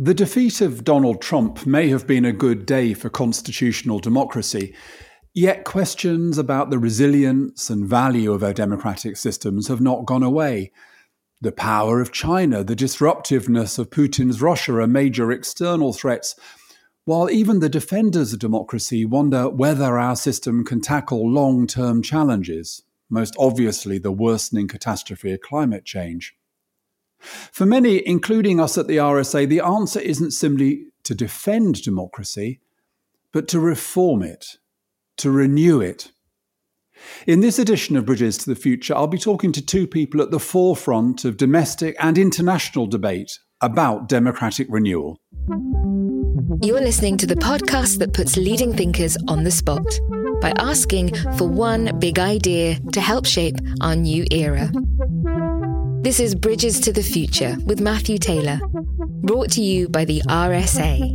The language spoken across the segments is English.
The defeat of Donald Trump may have been a good day for constitutional democracy, yet questions about the resilience and value of our democratic systems have not gone away. The power of China, the disruptiveness of Putin's Russia are major external threats, while even the defenders of democracy wonder whether our system can tackle long term challenges, most obviously the worsening catastrophe of climate change. For many, including us at the RSA, the answer isn't simply to defend democracy, but to reform it, to renew it. In this edition of Bridges to the Future, I'll be talking to two people at the forefront of domestic and international debate about democratic renewal. You're listening to the podcast that puts leading thinkers on the spot by asking for one big idea to help shape our new era. This is Bridges to the Future with Matthew Taylor, brought to you by the RSA.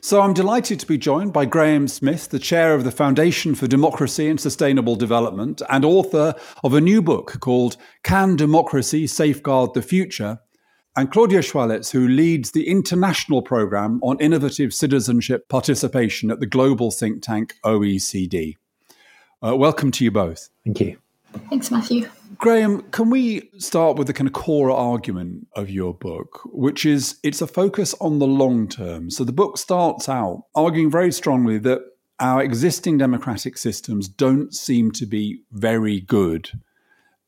So I'm delighted to be joined by Graham Smith, the chair of the Foundation for Democracy and Sustainable Development and author of a new book called Can Democracy Safeguard the Future? And Claudia Chwalisz, who leads the international program on innovative citizenship participation at the global think tank OECD. Uh, welcome to you both. Thank you. Thanks, Matthew. Graham, can we start with the kind of core argument of your book, which is it's a focus on the long term. So the book starts out arguing very strongly that our existing democratic systems don't seem to be very good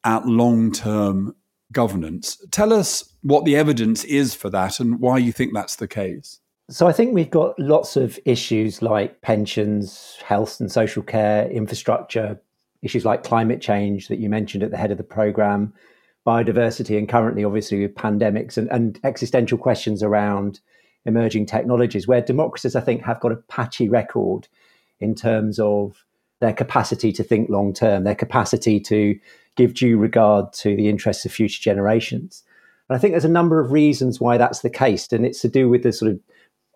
at long term governance. Tell us what the evidence is for that and why you think that's the case. So I think we've got lots of issues like pensions, health and social care, infrastructure, issues like climate change that you mentioned at the head of the program, biodiversity, and currently, obviously, with pandemics and, and existential questions around emerging technologies, where democracies, I think, have got a patchy record in terms of their capacity to think long term, their capacity to give due regard to the interests of future generations. And I think there's a number of reasons why that's the case, and it's to do with the sort of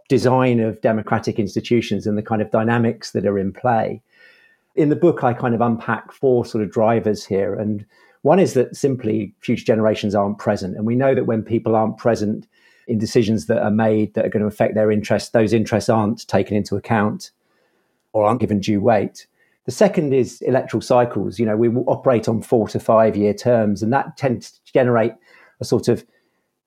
design of democratic institutions and the kind of dynamics that are in play in the book, I kind of unpack four sort of drivers here. And one is that simply future generations aren't present. And we know that when people aren't present in decisions that are made that are going to affect their interests, those interests aren't taken into account or aren't given due weight. The second is electoral cycles. You know, we operate on four to five year terms, and that tends to generate a sort of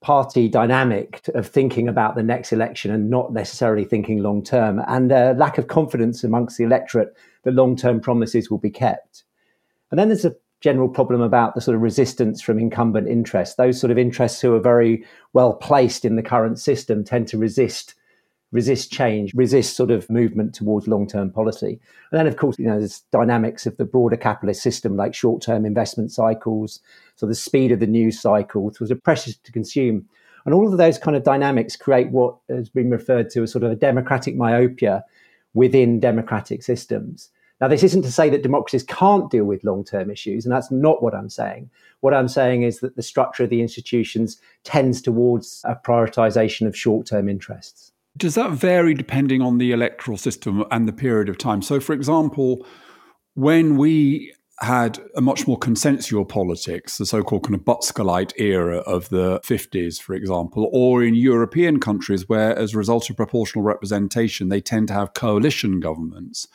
party dynamic of thinking about the next election and not necessarily thinking long term, and a lack of confidence amongst the electorate that long term promises will be kept. And then there's a general problem about the sort of resistance from incumbent interests. Those sort of interests who are very well placed in the current system tend to resist resist change, resist sort of movement towards long-term policy. And then, of course, you know, there's dynamics of the broader capitalist system, like short-term investment cycles, so the speed of the news cycle, so the pressures to consume. And all of those kind of dynamics create what has been referred to as sort of a democratic myopia within democratic systems. Now, this isn't to say that democracies can't deal with long term issues, and that's not what I'm saying. What I'm saying is that the structure of the institutions tends towards a prioritization of short term interests. Does that vary depending on the electoral system and the period of time? So, for example, when we had a much more consensual politics, the so called kind of Butskellite era of the 50s, for example, or in European countries where, as a result of proportional representation, they tend to have coalition governments.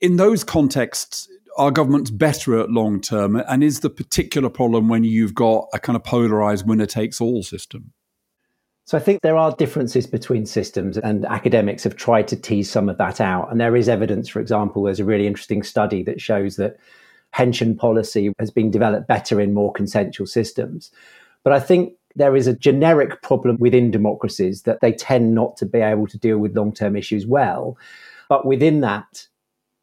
In those contexts, are governments better at long term? And is the particular problem when you've got a kind of polarized winner takes all system? So I think there are differences between systems, and academics have tried to tease some of that out. And there is evidence, for example, there's a really interesting study that shows that pension policy has been developed better in more consensual systems. But I think there is a generic problem within democracies that they tend not to be able to deal with long term issues well. But within that,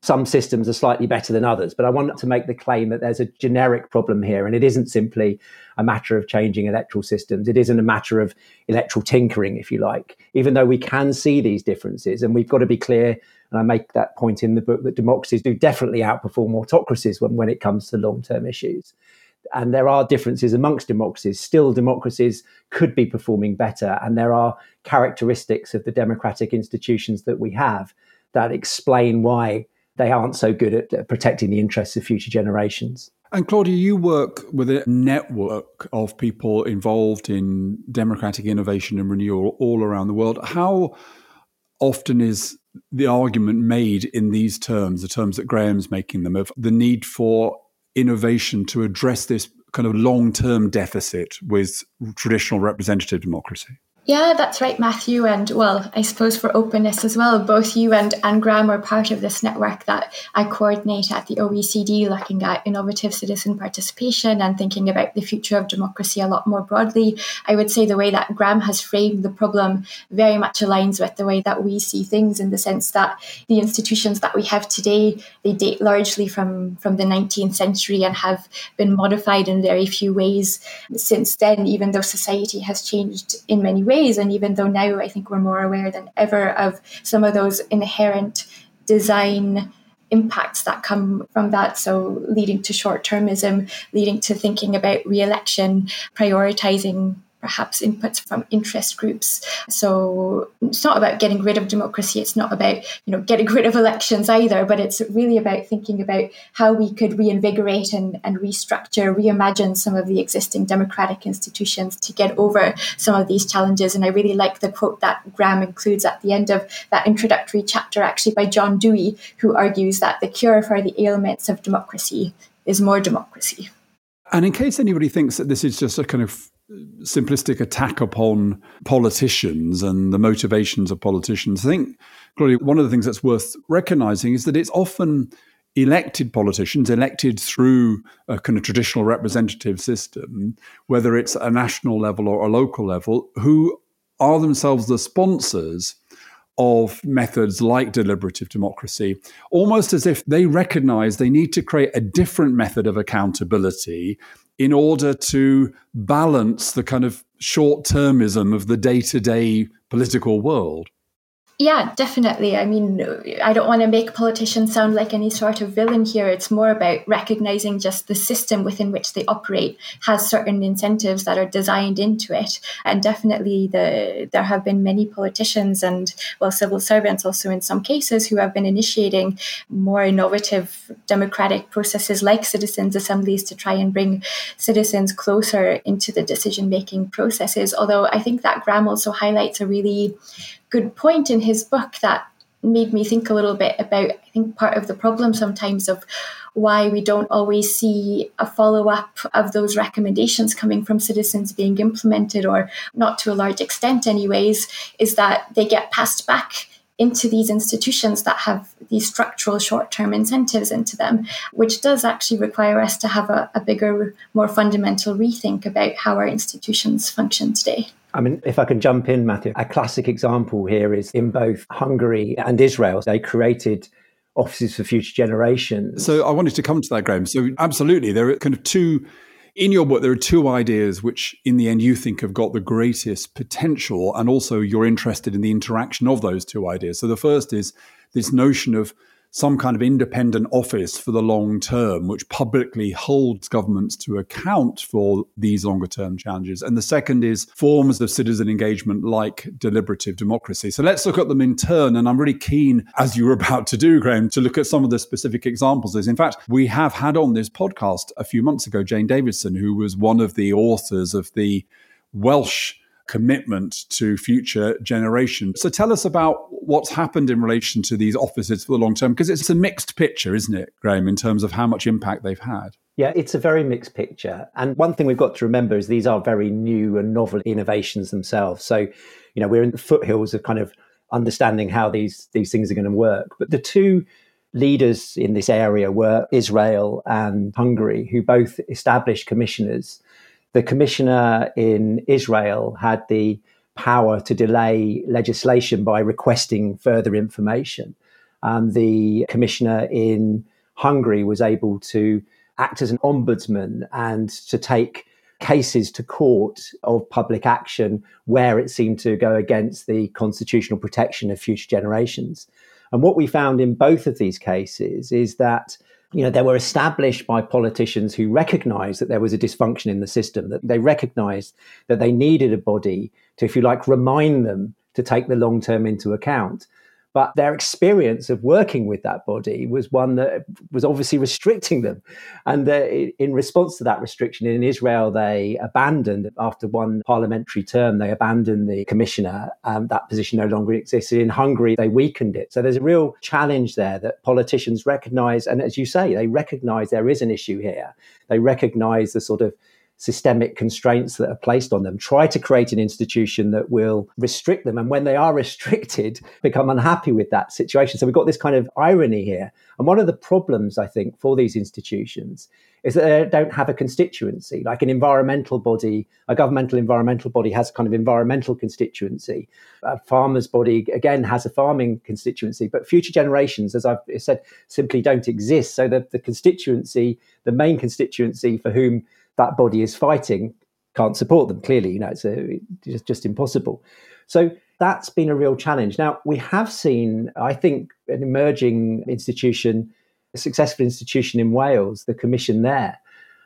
some systems are slightly better than others. But I want to make the claim that there's a generic problem here, and it isn't simply a matter of changing electoral systems. It isn't a matter of electoral tinkering, if you like, even though we can see these differences. And we've got to be clear and I make that point in the book that democracies do definitely outperform autocracies when, when it comes to long term issues. And there are differences amongst democracies. Still, democracies could be performing better. And there are characteristics of the democratic institutions that we have that explain why they aren't so good at protecting the interests of future generations. And Claudia, you work with a network of people involved in democratic innovation and renewal all around the world. How often is the argument made in these terms, the terms that Graham's making them, of the need for innovation to address this kind of long term deficit with traditional representative democracy? Yeah, that's right, Matthew. And well, I suppose for openness as well, both you and, and Graham are part of this network that I coordinate at the OECD, looking at innovative citizen participation and thinking about the future of democracy a lot more broadly. I would say the way that Graham has framed the problem very much aligns with the way that we see things in the sense that the institutions that we have today, they date largely from, from the 19th century and have been modified in very few ways since then, even though society has changed in many ways ways. And even though now I think we're more aware than ever of some of those inherent design impacts that come from that. So, leading to short termism, leading to thinking about re election, prioritizing perhaps inputs from interest groups. So it's not about getting rid of democracy. It's not about you know getting rid of elections either. But it's really about thinking about how we could reinvigorate and, and restructure, reimagine some of the existing democratic institutions to get over some of these challenges. And I really like the quote that Graham includes at the end of that introductory chapter, actually by John Dewey, who argues that the cure for the ailments of democracy is more democracy. And in case anybody thinks that this is just a kind of simplistic attack upon politicians and the motivations of politicians. I think, Claudia, one of the things that's worth recognizing is that it's often elected politicians, elected through a kind of traditional representative system, whether it's a national level or a local level, who are themselves the sponsors of methods like deliberative democracy, almost as if they recognize they need to create a different method of accountability in order to balance the kind of short termism of the day to day political world. Yeah, definitely. I mean, I don't want to make politicians sound like any sort of villain here. It's more about recognizing just the system within which they operate has certain incentives that are designed into it. And definitely, the there have been many politicians and well, civil servants also in some cases who have been initiating more innovative democratic processes like citizens' assemblies to try and bring citizens closer into the decision making processes. Although I think that Graham also highlights a really good point in his book that made me think a little bit about I think part of the problem sometimes of why we don't always see a follow up of those recommendations coming from citizens being implemented or not to a large extent anyways is that they get passed back into these institutions that have these structural short term incentives into them, which does actually require us to have a, a bigger, more fundamental rethink about how our institutions function today. I mean, if I can jump in, Matthew, a classic example here is in both Hungary and Israel. They created offices for future generations. So I wanted to come to that, Graham. So absolutely, there are kind of two in your book. There are two ideas which, in the end, you think have got the greatest potential, and also you're interested in the interaction of those two ideas. So the first is this notion of some kind of independent office for the long term, which publicly holds governments to account for these longer term challenges. And the second is forms of citizen engagement like deliberative democracy. So let's look at them in turn. And I'm really keen, as you were about to do, Graham, to look at some of the specific examples. In fact, we have had on this podcast a few months ago Jane Davidson, who was one of the authors of the Welsh commitment to future generations. So tell us about what's happened in relation to these offices for the long term, because it's a mixed picture, isn't it, Graham, in terms of how much impact they've had? Yeah, it's a very mixed picture. And one thing we've got to remember is these are very new and novel innovations themselves. So, you know, we're in the foothills of kind of understanding how these these things are going to work. But the two leaders in this area were Israel and Hungary, who both established commissioners the commissioner in Israel had the power to delay legislation by requesting further information. And the commissioner in Hungary was able to act as an ombudsman and to take cases to court of public action where it seemed to go against the constitutional protection of future generations. And what we found in both of these cases is that you know, they were established by politicians who recognized that there was a dysfunction in the system, that they recognized that they needed a body to, if you like, remind them to take the long term into account. But their experience of working with that body was one that was obviously restricting them. And in response to that restriction, in Israel, they abandoned, after one parliamentary term, they abandoned the commissioner. Um, that position no longer existed. In Hungary, they weakened it. So there's a real challenge there that politicians recognize. And as you say, they recognize there is an issue here. They recognize the sort of systemic constraints that are placed on them. Try to create an institution that will restrict them. And when they are restricted, become unhappy with that situation. So we've got this kind of irony here. And one of the problems, I think, for these institutions is that they don't have a constituency. Like an environmental body, a governmental environmental body has a kind of environmental constituency. A farmer's body, again, has a farming constituency. But future generations, as I've said, simply don't exist. So the, the constituency, the main constituency for whom that body is fighting can't support them. Clearly, you know, it's, a, it's just impossible. So that's been a real challenge. Now we have seen, I think, an emerging institution, a successful institution in Wales, the Commission there,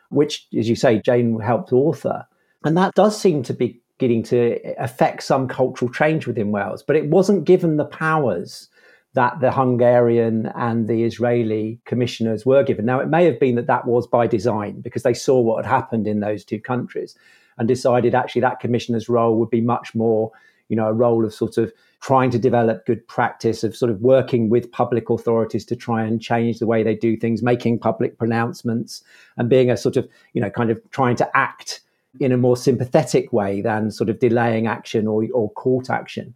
which, as you say, Jane helped author, and that does seem to be getting to affect some cultural change within Wales. But it wasn't given the powers that the Hungarian and the Israeli commissioners were given. Now, it may have been that that was by design because they saw what had happened in those two countries and decided actually that commissioner's role would be much more, you know, a role of sort of trying to develop good practice of sort of working with public authorities to try and change the way they do things, making public pronouncements and being a sort of, you know, kind of trying to act in a more sympathetic way than sort of delaying action or, or court action.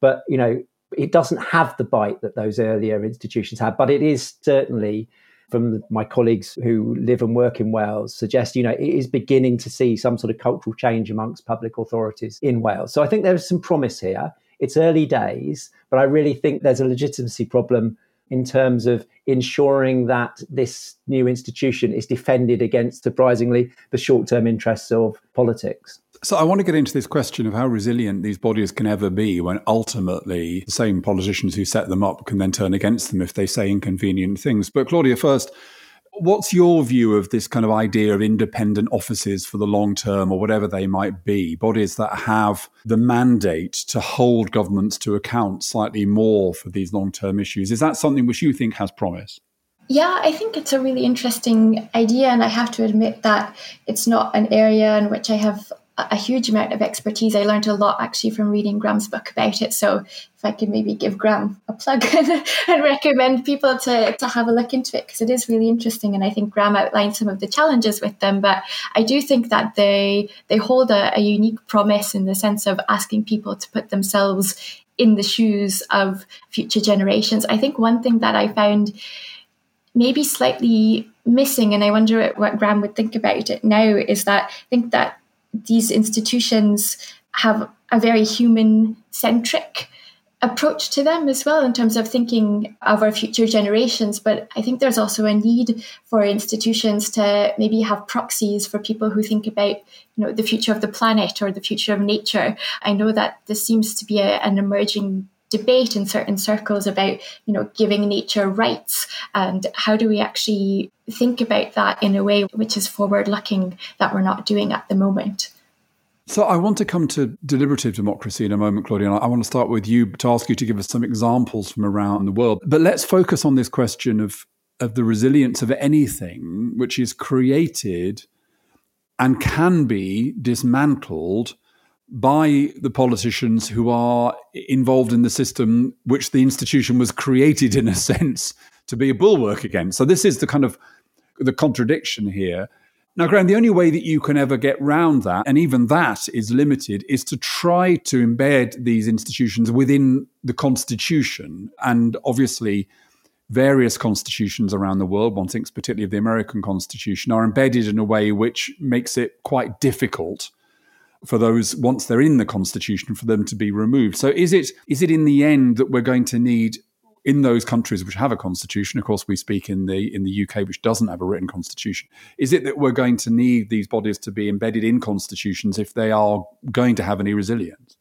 But, you know, it doesn't have the bite that those earlier institutions had, but it is certainly from my colleagues who live and work in Wales suggest, you know, it is beginning to see some sort of cultural change amongst public authorities in Wales. So I think there's some promise here. It's early days, but I really think there's a legitimacy problem in terms of ensuring that this new institution is defended against, surprisingly, the short term interests of politics. So I want to get into this question of how resilient these bodies can ever be when ultimately the same politicians who set them up can then turn against them if they say inconvenient things. But Claudia, first, what's your view of this kind of idea of independent offices for the long term or whatever they might be, bodies that have the mandate to hold governments to account slightly more for these long term issues? Is that something which you think has promise? Yeah, I think it's a really interesting idea, and I have to admit that it's not an area in which I have a huge amount of expertise. I learned a lot actually from reading Graham's book about it. So if I could maybe give Graham a plug and recommend people to, to have a look into it because it is really interesting. And I think Graham outlined some of the challenges with them. But I do think that they they hold a, a unique promise in the sense of asking people to put themselves in the shoes of future generations. I think one thing that I found maybe slightly missing, and I wonder what Graham would think about it now, is that I think that these institutions have a very human centric approach to them as well in terms of thinking of our future generations. But i think there's also a need for institutions to maybe have proxies for people who think about you know the future of the planet or the future of nature. I know that this seems to be a, an emerging debate in certain circles about you know giving nature rights and how do we actually think about that in a way which is forward looking that we're not doing at the moment so I want to come to deliberative democracy in a moment, Claudia. I want to start with you to ask you to give us some examples from around the world. But let's focus on this question of, of the resilience of anything which is created and can be dismantled by the politicians who are involved in the system which the institution was created in a sense to be a bulwark against. So this is the kind of the contradiction here. Now, Graham, the only way that you can ever get round that, and even that is limited, is to try to embed these institutions within the constitution. And obviously, various constitutions around the world, one thinks particularly of the American Constitution, are embedded in a way which makes it quite difficult for those once they're in the constitution for them to be removed. So is it is it in the end that we're going to need in those countries which have a constitution, of course, we speak in the in the UK, which doesn't have a written constitution. Is it that we're going to need these bodies to be embedded in constitutions if they are going to have any resilience?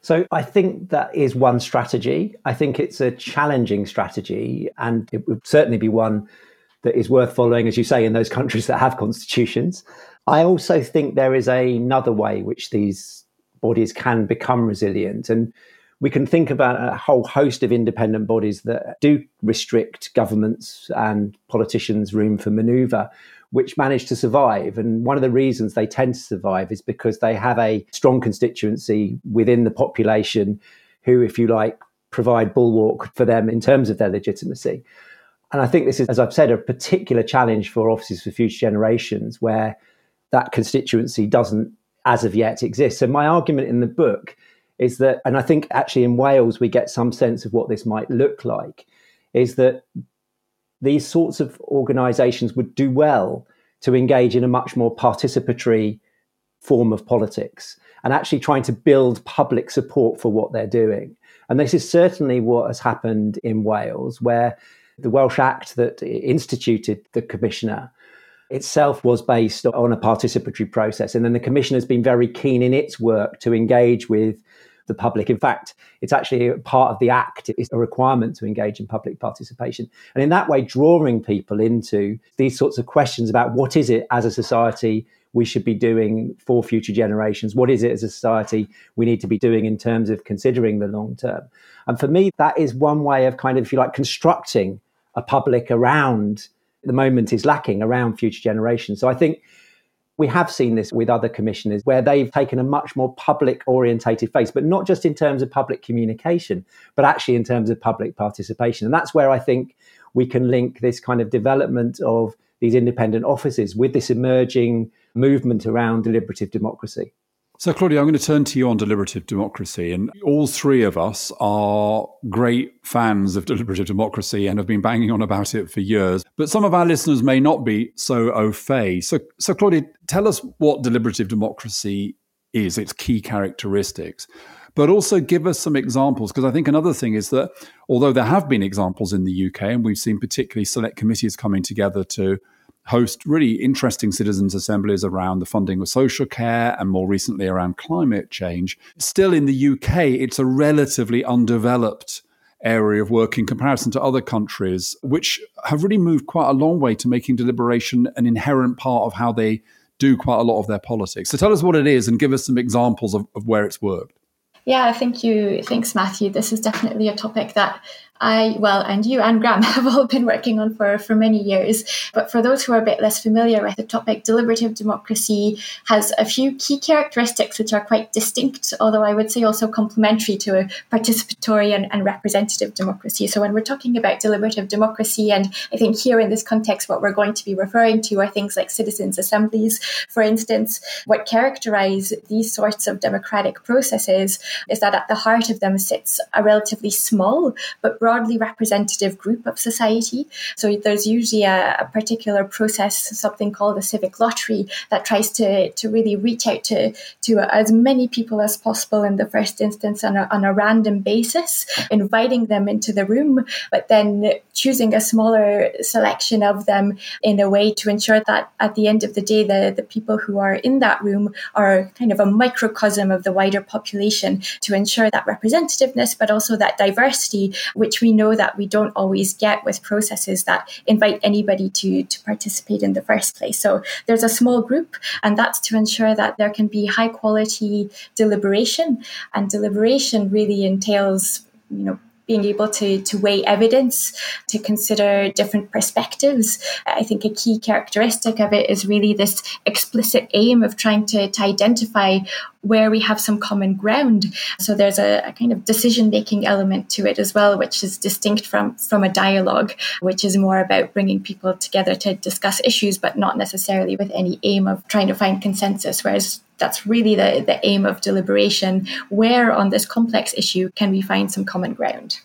So I think that is one strategy. I think it's a challenging strategy, and it would certainly be one that is worth following, as you say, in those countries that have constitutions. I also think there is another way which these bodies can become resilient, and we can think about a whole host of independent bodies that do restrict governments and politicians room for maneuver which manage to survive. And one of the reasons they tend to survive is because they have a strong constituency within the population who, if you like, provide bulwark for them in terms of their legitimacy. And I think this is, as I've said, a particular challenge for offices for future generations where that constituency doesn't, as of yet, exist. So, my argument in the book is that, and I think actually in Wales we get some sense of what this might look like, is that these sorts of organizations would do well to engage in a much more participatory form of politics and actually trying to build public support for what they're doing. And this is certainly what has happened in Wales, where the Welsh Act that instituted the commissioner itself was based on a participatory process. And then the commission has been very keen in its work to engage with the public. In fact, it's actually part of the act, it's a requirement to engage in public participation. And in that way, drawing people into these sorts of questions about what is it as a society we should be doing for future generations? What is it as a society we need to be doing in terms of considering the long term? And for me, that is one way of kind of, if you like, constructing a public around the moment is lacking around future generations. So I think we have seen this with other commissioners where they've taken a much more public orientated face, but not just in terms of public communication, but actually in terms of public participation. And that's where I think we can link this kind of development of these independent offices with this emerging movement around deliberative democracy. So, Claudia, I'm going to turn to you on deliberative democracy. And all three of us are great fans of deliberative democracy and have been banging on about it for years. But some of our listeners may not be so au fait. So, so Claudia, tell us what deliberative democracy is, its key characteristics. But also give us some examples, because I think another thing is that although there have been examples in the UK, and we've seen particularly select committees coming together to host really interesting citizens' assemblies around the funding of social care and more recently around climate change. Still in the UK, it's a relatively undeveloped area of work in comparison to other countries, which have really moved quite a long way to making deliberation an inherent part of how they do quite a lot of their politics. So tell us what it is and give us some examples of, of where it's worked. Yeah, thank you. Thanks, Matthew. This is definitely a topic that I, well, and you and Graham have all been working on for, for many years. But for those who are a bit less familiar with the topic, deliberative democracy has a few key characteristics which are quite distinct, although I would say also complementary to a participatory and, and representative democracy. So when we're talking about deliberative democracy, and I think here in this context, what we're going to be referring to are things like citizens' assemblies, for instance, what characterize these sorts of democratic processes is that at the heart of them sits a relatively small but broadly representative group of society. So there's usually a, a, particular process, something called a civic lottery, that tries to, to really reach out to, to as many people as possible in the first instance on a, on a random basis, inviting them into the room, but then choosing a smaller selection of them in a way to ensure that at the end of the day, the, the people who are in that room are kind of a microcosm of the wider population to ensure that representativeness, but also that diversity, we know that we don't always get with processes that invite anybody to, to participate in the first place. So there's a small group, and that's to ensure that there can be high quality deliberation. And deliberation really entails, you know, being able to, to weigh evidence, to consider different perspectives. I think a key characteristic of it is really this explicit aim of trying to, to identify where we have some common ground. So there's a, a kind of decision making element to it as well, which is distinct from, from a dialogue, which is more about bringing people together to discuss issues, but not necessarily with any aim of trying to find consensus. Whereas that's really the, the aim of deliberation. Where on this complex issue can we find some common ground?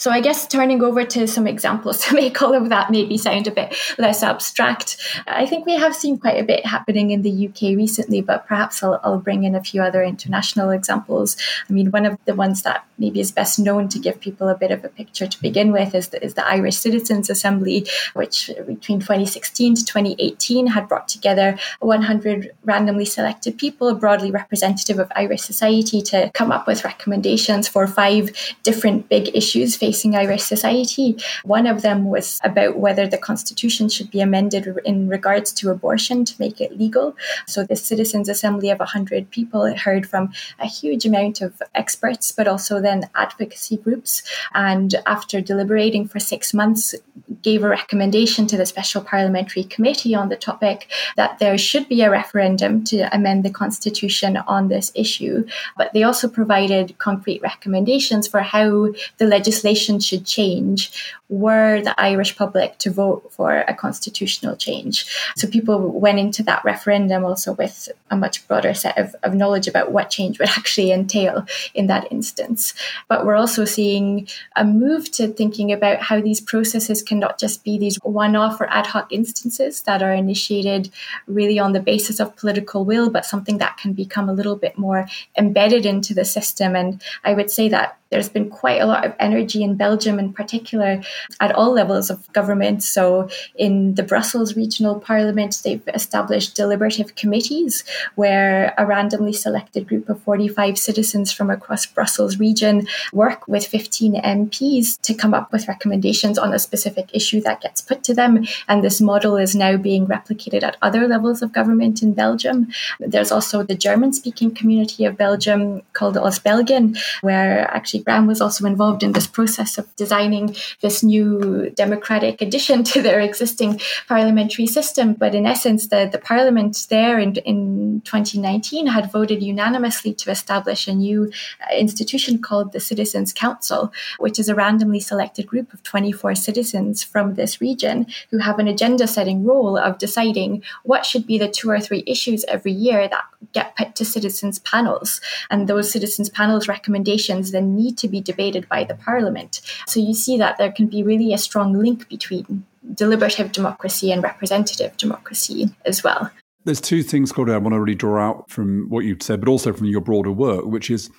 So I guess turning over to some examples to make all of that maybe sound a bit less abstract. I think we have seen quite a bit happening in the UK recently, but perhaps I'll, I'll bring in a few other international examples. I mean, one of the ones that maybe is best known to give people a bit of a picture to begin with is the, is the Irish Citizens Assembly, which between 2016 to 2018 had brought together 100 randomly selected people, broadly representative of Irish society, to come up with recommendations for five different big issues facing Irish society. One of them was about whether the constitution should be amended in regards to abortion to make it legal. So the Citizens Assembly of 100 people heard from a huge amount of experts, but also then advocacy groups. And after deliberating for six months, gave a recommendation to the Special Parliamentary Committee on the topic that there should be a referendum to amend the constitution on this issue. But they also provided concrete recommendations for how the legislation should change were the Irish public to vote for a constitutional change. So people went into that referendum also with a much broader set of, of knowledge about what change would actually entail in that instance. But we're also seeing a move to thinking about how these processes can not just be these one off or ad hoc instances that are initiated really on the basis of political will, but something that can become a little bit more embedded into the system. And I would say that there's been quite a lot of energy in Belgium, in particular, at all levels of government. So, in the Brussels Regional Parliament, they've established deliberative committees where a randomly selected group of 45 citizens from across Brussels region work with 15 MPs to come up with recommendations on a specific issue that gets put to them. And this model is now being replicated at other levels of government in Belgium. There's also the German speaking community of Belgium called Ostbelgien, where actually Graham was also involved in this process of designing this new democratic addition to their existing parliamentary system. But in essence, the, the parliament there in, in 2019 had voted unanimously to establish a new uh, institution called the Citizens Council, which is a randomly selected group of 24 citizens from this region who have an agenda setting role of deciding what should be the two or three issues every year that get put to citizens panels. And those citizens panels recommendations then need to be debated by the parliament. So you see that there can be really a strong link between deliberative democracy and representative democracy as well. There's two things, Claudia, I want to really draw out from what you've said, but also from your broader work, which is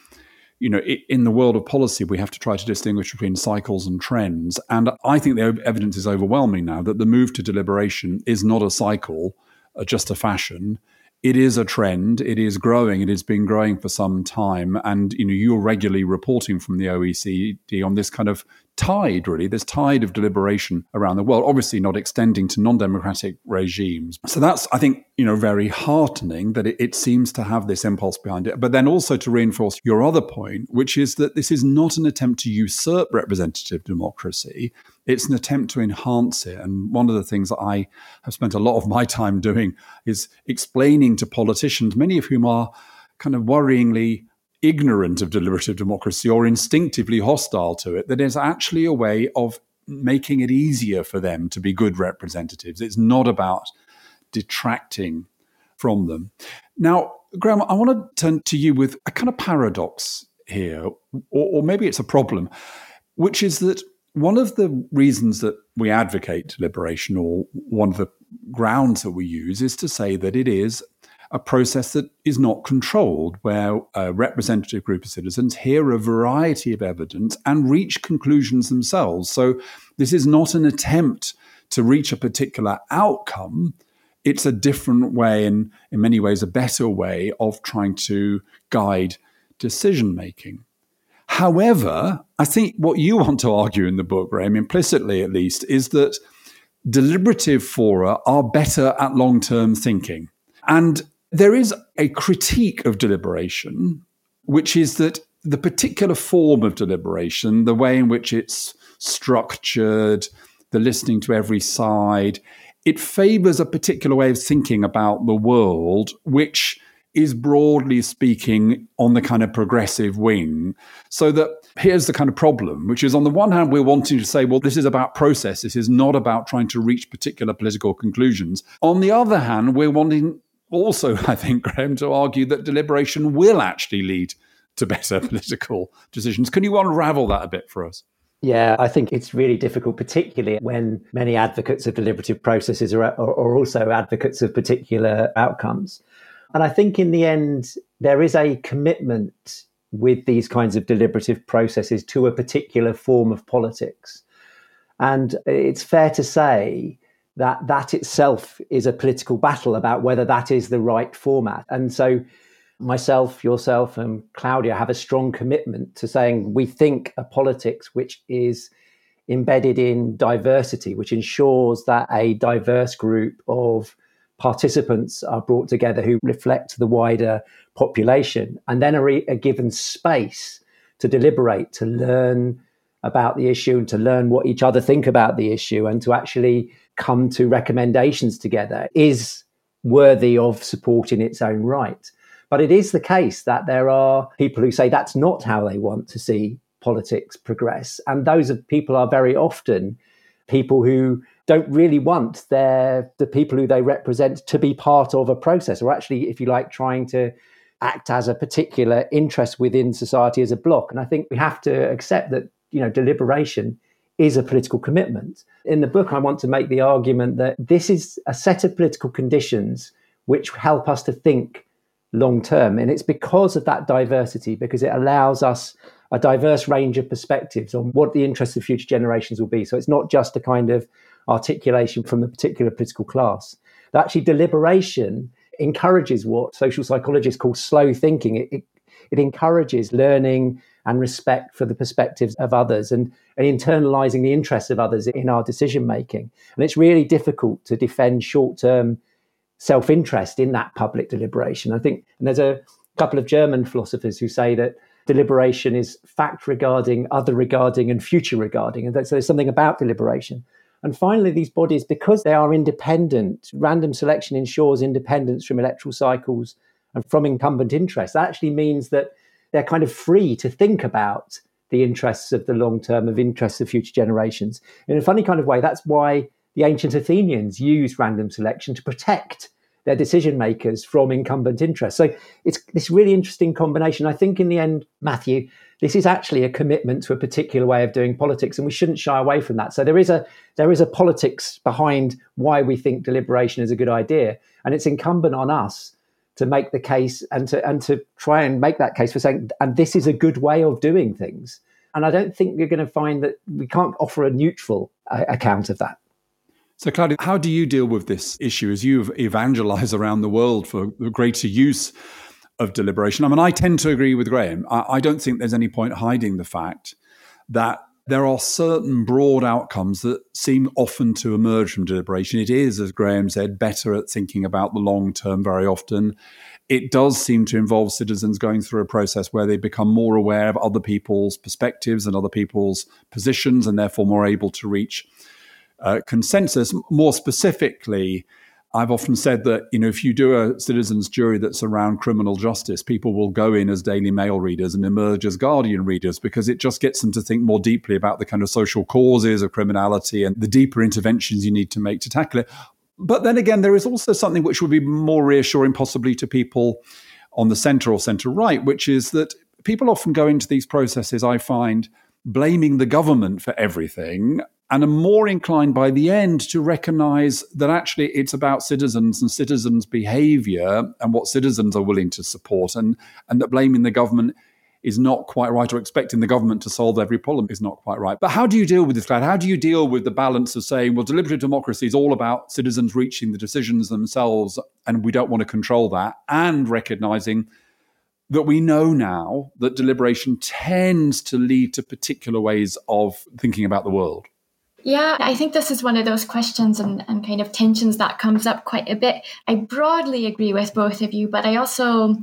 you know, in the world of policy, we have to try to distinguish between cycles and trends. And I think the evidence is overwhelming now that the move to deliberation is not a cycle, uh, just a fashion it is a trend. It is growing. It has been growing for some time. And you know, you're regularly reporting from the OECD on this kind of tide, really, this tide of deliberation around the world, obviously not extending to non-democratic regimes. So that's, I think, you know, very heartening that it, it seems to have this impulse behind it. But then also to reinforce your other point, which is that this is not an attempt to usurp representative democracy. It's an attempt to enhance it. And one of the things that I have spent a lot of my time doing is explaining to politicians, many of whom are kind of worryingly ignorant of deliberative democracy or instinctively hostile to it, that it's actually a way of making it easier for them to be good representatives. It's not about detracting from them. Now, Graham, I want to turn to you with a kind of paradox here, or, or maybe it's a problem, which is that one of the reasons that we advocate deliberation, or one of the grounds that we use, is to say that it is a process that is not controlled, where a representative group of citizens hear a variety of evidence and reach conclusions themselves. So, this is not an attempt to reach a particular outcome. It's a different way, and in many ways, a better way of trying to guide decision making. However, I think what you want to argue in the book, Graham, implicitly at least, is that deliberative fora are better at long term thinking. And there is a critique of deliberation, which is that the particular form of deliberation, the way in which it's structured, the listening to every side, it favors a particular way of thinking about the world, which is broadly speaking on the kind of progressive wing. So that here's the kind of problem, which is on the one hand, we're wanting to say, well, this is about process. This is not about trying to reach particular political conclusions. On the other hand, we're wanting also, I think, Graham, to argue that deliberation will actually lead to better political decisions. Can you unravel that a bit for us? Yeah, I think it's really difficult, particularly when many advocates of deliberative processes are, are, also advocates of particular outcomes. And I think in the end, there is a commitment with these kinds of deliberative processes to a particular form of politics. And it's fair to say that that itself is a political battle about whether that is the right format. And so myself, yourself, and Claudia have a strong commitment to saying we think a politics which is embedded in diversity, which ensures that a diverse group of participants are brought together who reflect the wider population and then are, are given space to deliberate, to learn about the issue and to learn what each other think about the issue and to actually come to recommendations together is worthy of support in its own right. But it is the case that there are people who say that's not how they want to see politics progress. And those people are very often people who don't really want their the people who they represent to be part of a process or actually if you like trying to act as a particular interest within society as a bloc and i think we have to accept that you know deliberation is a political commitment in the book i want to make the argument that this is a set of political conditions which help us to think long term and it's because of that diversity because it allows us a diverse range of perspectives on what the interests of future generations will be so it's not just a kind of articulation from the particular political class. That actually deliberation encourages what social psychologists call slow thinking. It, it, it encourages learning and respect for the perspectives of others and, and internalizing the interests of others in our decision making. And it's really difficult to defend short term self interest in that public deliberation. I think, and there's a couple of German philosophers who say that deliberation is fact regarding, other regarding, and future regarding. And so there's something about deliberation and finally, these bodies, because they are independent, random selection ensures independence from electoral cycles and from incumbent interests. That actually means that they're kind of free to think about the interests of the long term, of interests of future generations. In a funny kind of way, that's why the ancient Athenians used random selection to protect their decision makers from incumbent interests. So it's this really interesting combination. I think in the end, Matthew, this is actually a commitment to a particular way of doing politics, and we shouldn't shy away from that. So there is a there is a politics behind why we think deliberation is a good idea, and it's incumbent on us to make the case and to and to try and make that case for saying, and this is a good way of doing things. And I don't think you're going to find that we can't offer a neutral uh, account of that. So, Claudia, how do you deal with this issue as you evangelize around the world for the greater use of deliberation? I mean, I tend to agree with Graham. I, I don't think there's any point hiding the fact that there are certain broad outcomes that seem often to emerge from deliberation. It is, as Graham said, better at thinking about the long term very often. It does seem to involve citizens going through a process where they become more aware of other people's perspectives and other people's positions and therefore more able to reach uh, consensus. More specifically, I've often said that you know if you do a citizens jury that's around criminal justice, people will go in as Daily Mail readers and emerge as Guardian readers because it just gets them to think more deeply about the kind of social causes of criminality and the deeper interventions you need to make to tackle it. But then again, there is also something which would be more reassuring, possibly to people on the centre or centre right, which is that people often go into these processes. I find blaming the government for everything and are more inclined by the end to recognize that actually it's about citizens and citizens' behavior and what citizens are willing to support, and, and that blaming the government is not quite right, or expecting the government to solve every problem is not quite right. But how do you deal with this, Glad? How do you deal with the balance of saying, well, deliberative democracy is all about citizens reaching the decisions themselves, and we don't want to control that, and recognizing that we know now that deliberation tends to lead to particular ways of thinking about the world? Yeah, I think this is one of those questions and, and kind of tensions that comes up quite a bit. I broadly agree with both of you, but I also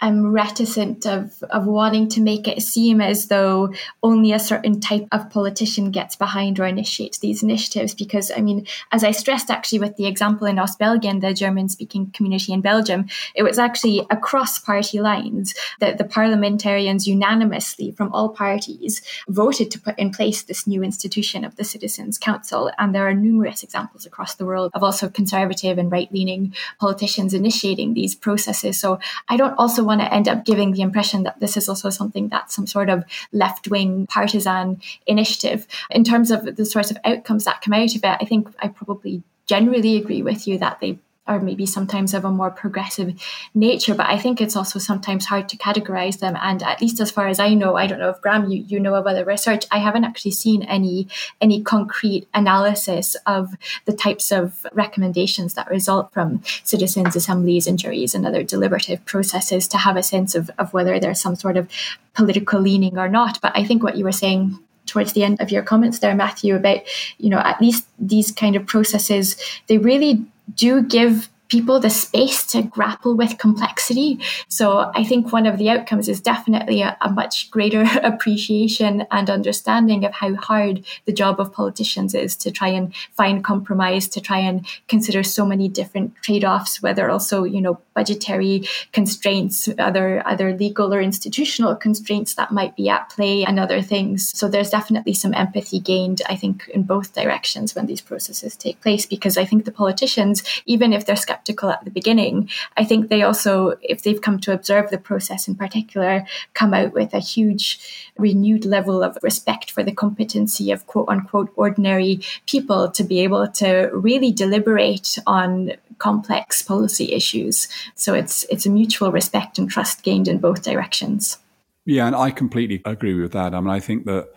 I'm reticent of, of wanting to make it seem as though only a certain type of politician gets behind or initiates these initiatives. Because, I mean, as I stressed actually with the example in Ostbelgien, the German speaking community in Belgium, it was actually across party lines that the parliamentarians unanimously from all parties voted to put in place this new institution of the Citizens' Council. And there are numerous examples across the world of also conservative and right leaning politicians initiating these processes. So I don't also want to end up giving the impression that this is also something that's some sort of left wing partisan initiative. In terms of the sorts of outcomes that come out of it, I think I probably generally agree with you that they are maybe sometimes of a more progressive nature, but I think it's also sometimes hard to categorize them. And at least as far as I know, I don't know if Graham, you, you know about the research, I haven't actually seen any any concrete analysis of the types of recommendations that result from citizens' assemblies and juries and other deliberative processes to have a sense of, of whether there's some sort of political leaning or not. But I think what you were saying towards the end of your comments there, Matthew, about, you know, at least these kind of processes, they really do give people the space to grapple with complexity. So I think one of the outcomes is definitely a, a, much greater appreciation and understanding of how hard the job of politicians is to try and find compromise, to try and consider so many different trade-offs, whether also, you know, budgetary constraints, other other legal or institutional constraints that might be at play and other things. So there's definitely some empathy gained, I think, in both directions when these processes take place, because I think the politicians, even if they're skeptical at the beginning, I think they also, if they've come to observe the process in particular, come out with a huge renewed level of respect for the competency of quote unquote ordinary people to be able to really deliberate on complex policy issues. So it's it's a mutual respect and trust gained in both directions. Yeah, and I completely agree with that. I mean, I think that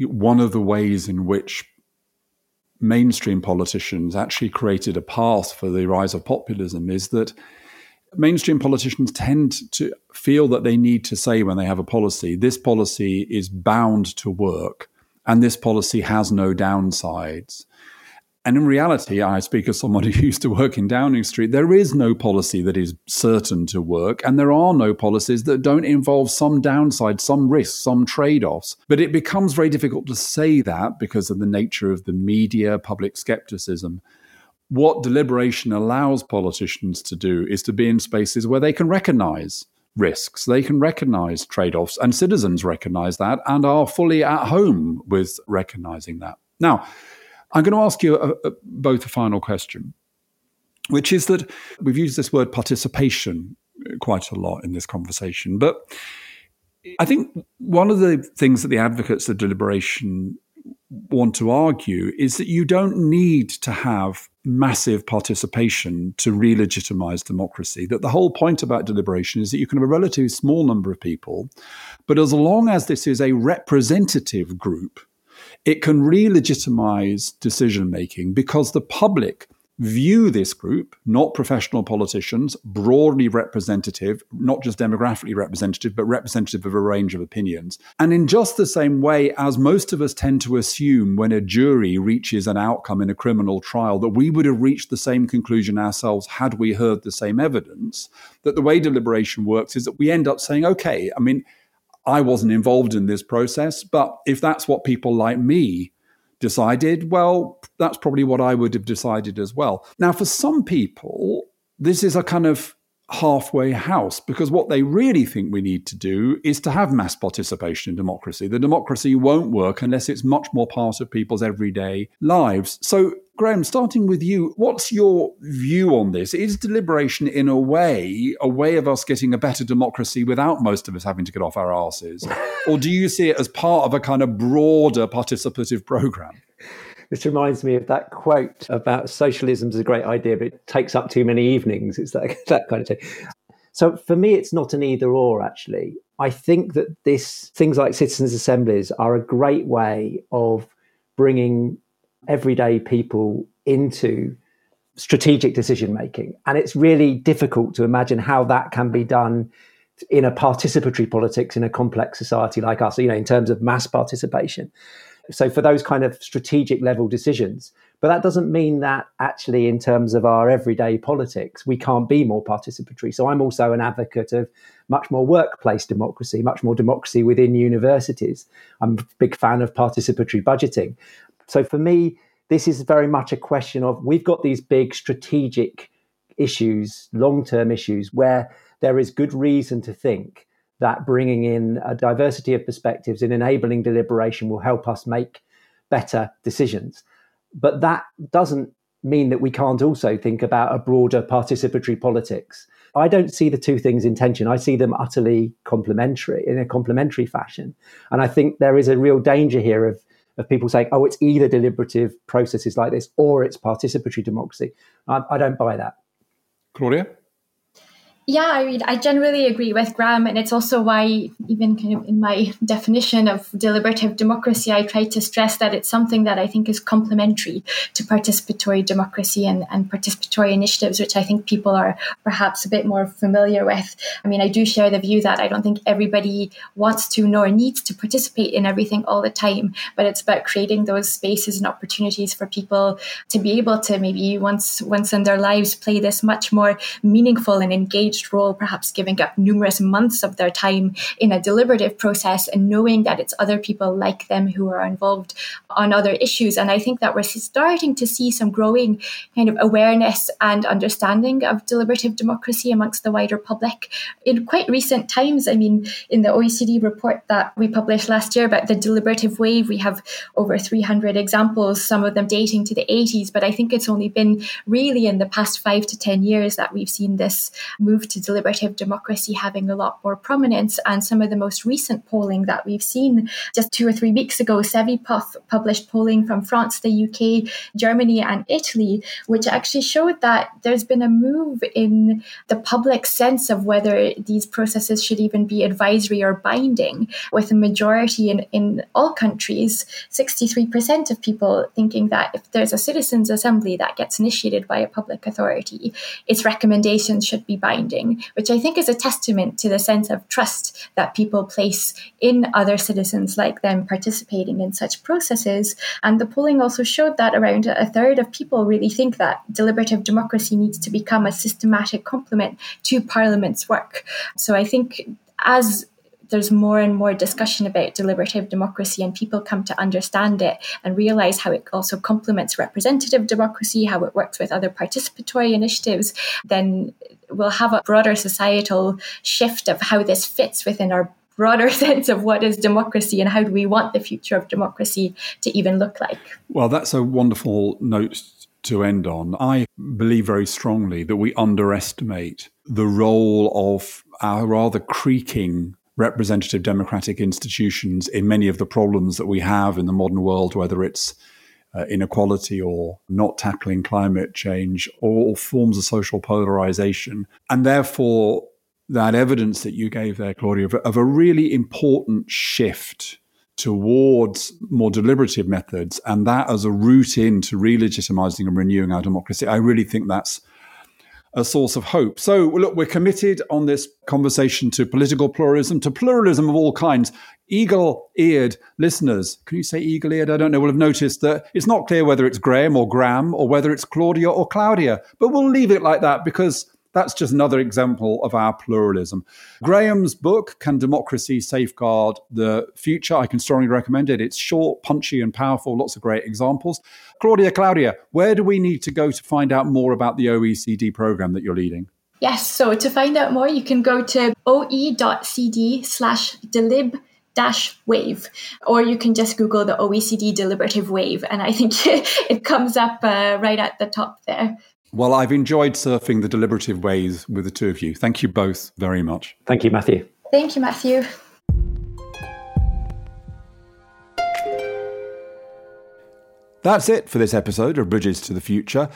one of the ways in which mainstream politicians actually created a path for the rise of populism is that mainstream politicians tend to feel that they need to say when they have a policy, this policy is bound to work and this policy has no downsides. And in reality, I speak as someone who used to work in Downing Street, there is no policy that is certain to work, and there are no policies that don't involve some downside, some risks, some trade offs. But it becomes very difficult to say that because of the nature of the media, public skepticism. What deliberation allows politicians to do is to be in spaces where they can recognize risks. They can recognize trade offs, and citizens recognize that and are fully at home with recognizing that. Now, I'm going to ask you a, a, both a final question, which is that we've used this word participation quite a lot in this conversation, but I think one of the things that the advocates of deliberation want to argue is that you don't need to have massive participation to re-legitimize democracy that the whole point about deliberation is that you can have a relatively small number of people but as long as this is a representative group it can re legitimize decision making because the public view this group, not professional politicians, broadly representative, not just demographically representative, but representative of a range of opinions. And in just the same way as most of us tend to assume when a jury reaches an outcome in a criminal trial that we would have reached the same conclusion ourselves had we heard the same evidence, that the way deliberation works is that we end up saying, okay, I mean, I wasn't involved in this process, but if that's what people like me decided, well, that's probably what I would have decided as well. Now, for some people, this is a kind of halfway house because what they really think we need to do is to have mass participation in democracy. The democracy won't work unless it's much more part of people's everyday lives. So, Graham, starting with you, what's your view on this? Is deliberation, in a way, a way of us getting a better democracy without most of us having to get off our asses? or do you see it as part of a kind of broader participative program? This reminds me of that quote about socialism is a great idea, but it takes up too many evenings. It's that, that kind of thing. So for me, it's not an either or, actually. I think that this things like citizens' assemblies are a great way of bringing everyday people into strategic decision making. And it's really difficult to imagine how that can be done in a participatory politics in a complex society like us, you know, in terms of mass participation. So for those kind of strategic level decisions, but that doesn't mean that actually in terms of our everyday politics, we can't be more participatory. So I'm also an advocate of much more workplace democracy, much more democracy within universities. I'm a big fan of participatory budgeting. So for me, this is very much a question of we've got these big strategic issues, long term issues, where there is good reason to think that bringing in a diversity of perspectives and enabling deliberation will help us make better decisions. But that doesn't mean that we can't also think about a broader participatory politics. I don't see the two things in tension. I see them utterly complementary in a complementary fashion. And I think there is a real danger here of of people saying, oh, it's either deliberative processes like this or it's participatory democracy. I, I don't buy that. Claudia? Yeah, I mean, I generally agree with Graham, and it's also why, even kind of in my definition of deliberative democracy, I try to stress that it's something that I think is complementary to participatory democracy and, and participatory initiatives, which I think people are perhaps a bit more familiar with. I mean, I do share the view that I don't think everybody wants to nor needs to participate in everything all the time, but it's about creating those spaces and opportunities for people to be able to maybe once once in their lives play this much more meaningful and engaged engaged role, perhaps giving up numerous months of their time in a deliberative process and knowing that it's other people like them who are involved on other issues. And I think that we're starting to see some growing kind of awareness and understanding of deliberative democracy amongst the wider public. In quite recent times, I mean, in the OECD report that we published last year about the deliberative wave, we have over 300 examples, some of them dating to the 80s, but I think it's only been really in the past five to 10 years that we've seen this move to deliberative democracy having a lot more prominence. And some of the most recent polling that we've seen just two or three weeks ago, Cevipof published polling from France, the UK, Germany, and Italy, which actually showed that there's been a move in the public sense of whether these processes should even be advisory or binding, with a majority in, in all countries, 63% of people thinking that if there's a citizens' assembly that gets initiated by a public authority, its recommendations should be binding which I think is a testament to the sense of trust that people place in other citizens like them participating in such processes. And the polling also showed that around a third of people really think that deliberative democracy needs to become a systematic complement to Parliament's work. So I think as there's more and more discussion about deliberative democracy and people come to understand it and realize how it also complements representative democracy, how it works with other participatory initiatives, then we'll have a broader societal shift of how this fits within our broader sense of what is democracy and how do we want the future of democracy to even look like. Well, that's a wonderful note to end on. I believe very strongly that we underestimate the role of our rather creaking representative democratic institutions in many of the problems that we have in the modern world, whether it's uh, inequality or not tackling climate change or, or forms of social polarization. And therefore, that evidence that you gave there, Claudia, of, of a really important shift towards more deliberative methods and that as a route into re-legitimizing and renewing our democracy, I really think that's a source of hope. So, look, we're committed on this conversation to political pluralism, to pluralism of all kinds. Eagle eared listeners, can you say eagle eared? I don't know, will have noticed that it's not clear whether it's Graham or Graham or whether it's Claudia or Claudia, but we'll leave it like that because that's just another example of our pluralism. Graham's book, Can Democracy Safeguard the Future? I can strongly recommend it. It's short, punchy, and powerful, lots of great examples. Claudia, Claudia, where do we need to go to find out more about the OECD program that you're leading? Yes, so to find out more, you can go to oe.cd slash delib dash wave or you can just google the oecd deliberative wave and i think it comes up uh, right at the top there well, I've enjoyed surfing the deliberative ways with the two of you. Thank you both very much. Thank you, Matthew. Thank you, Matthew. That's it for this episode of Bridges to the Future.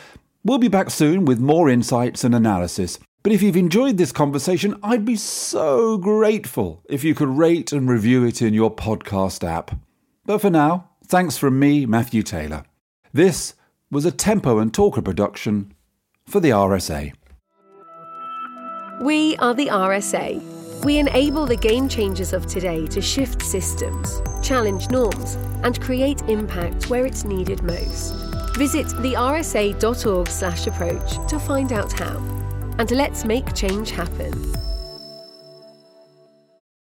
We'll be back soon with more insights and analysis. But if you've enjoyed this conversation, I'd be so grateful if you could rate and review it in your podcast app. But for now, thanks from me, Matthew Taylor. This was a Tempo and Talker production for the RSA. We are the RSA. We enable the game changers of today to shift systems, challenge norms, and create impact where it's needed most. Visit thersa.org/approach to find out how. And let's make change happen.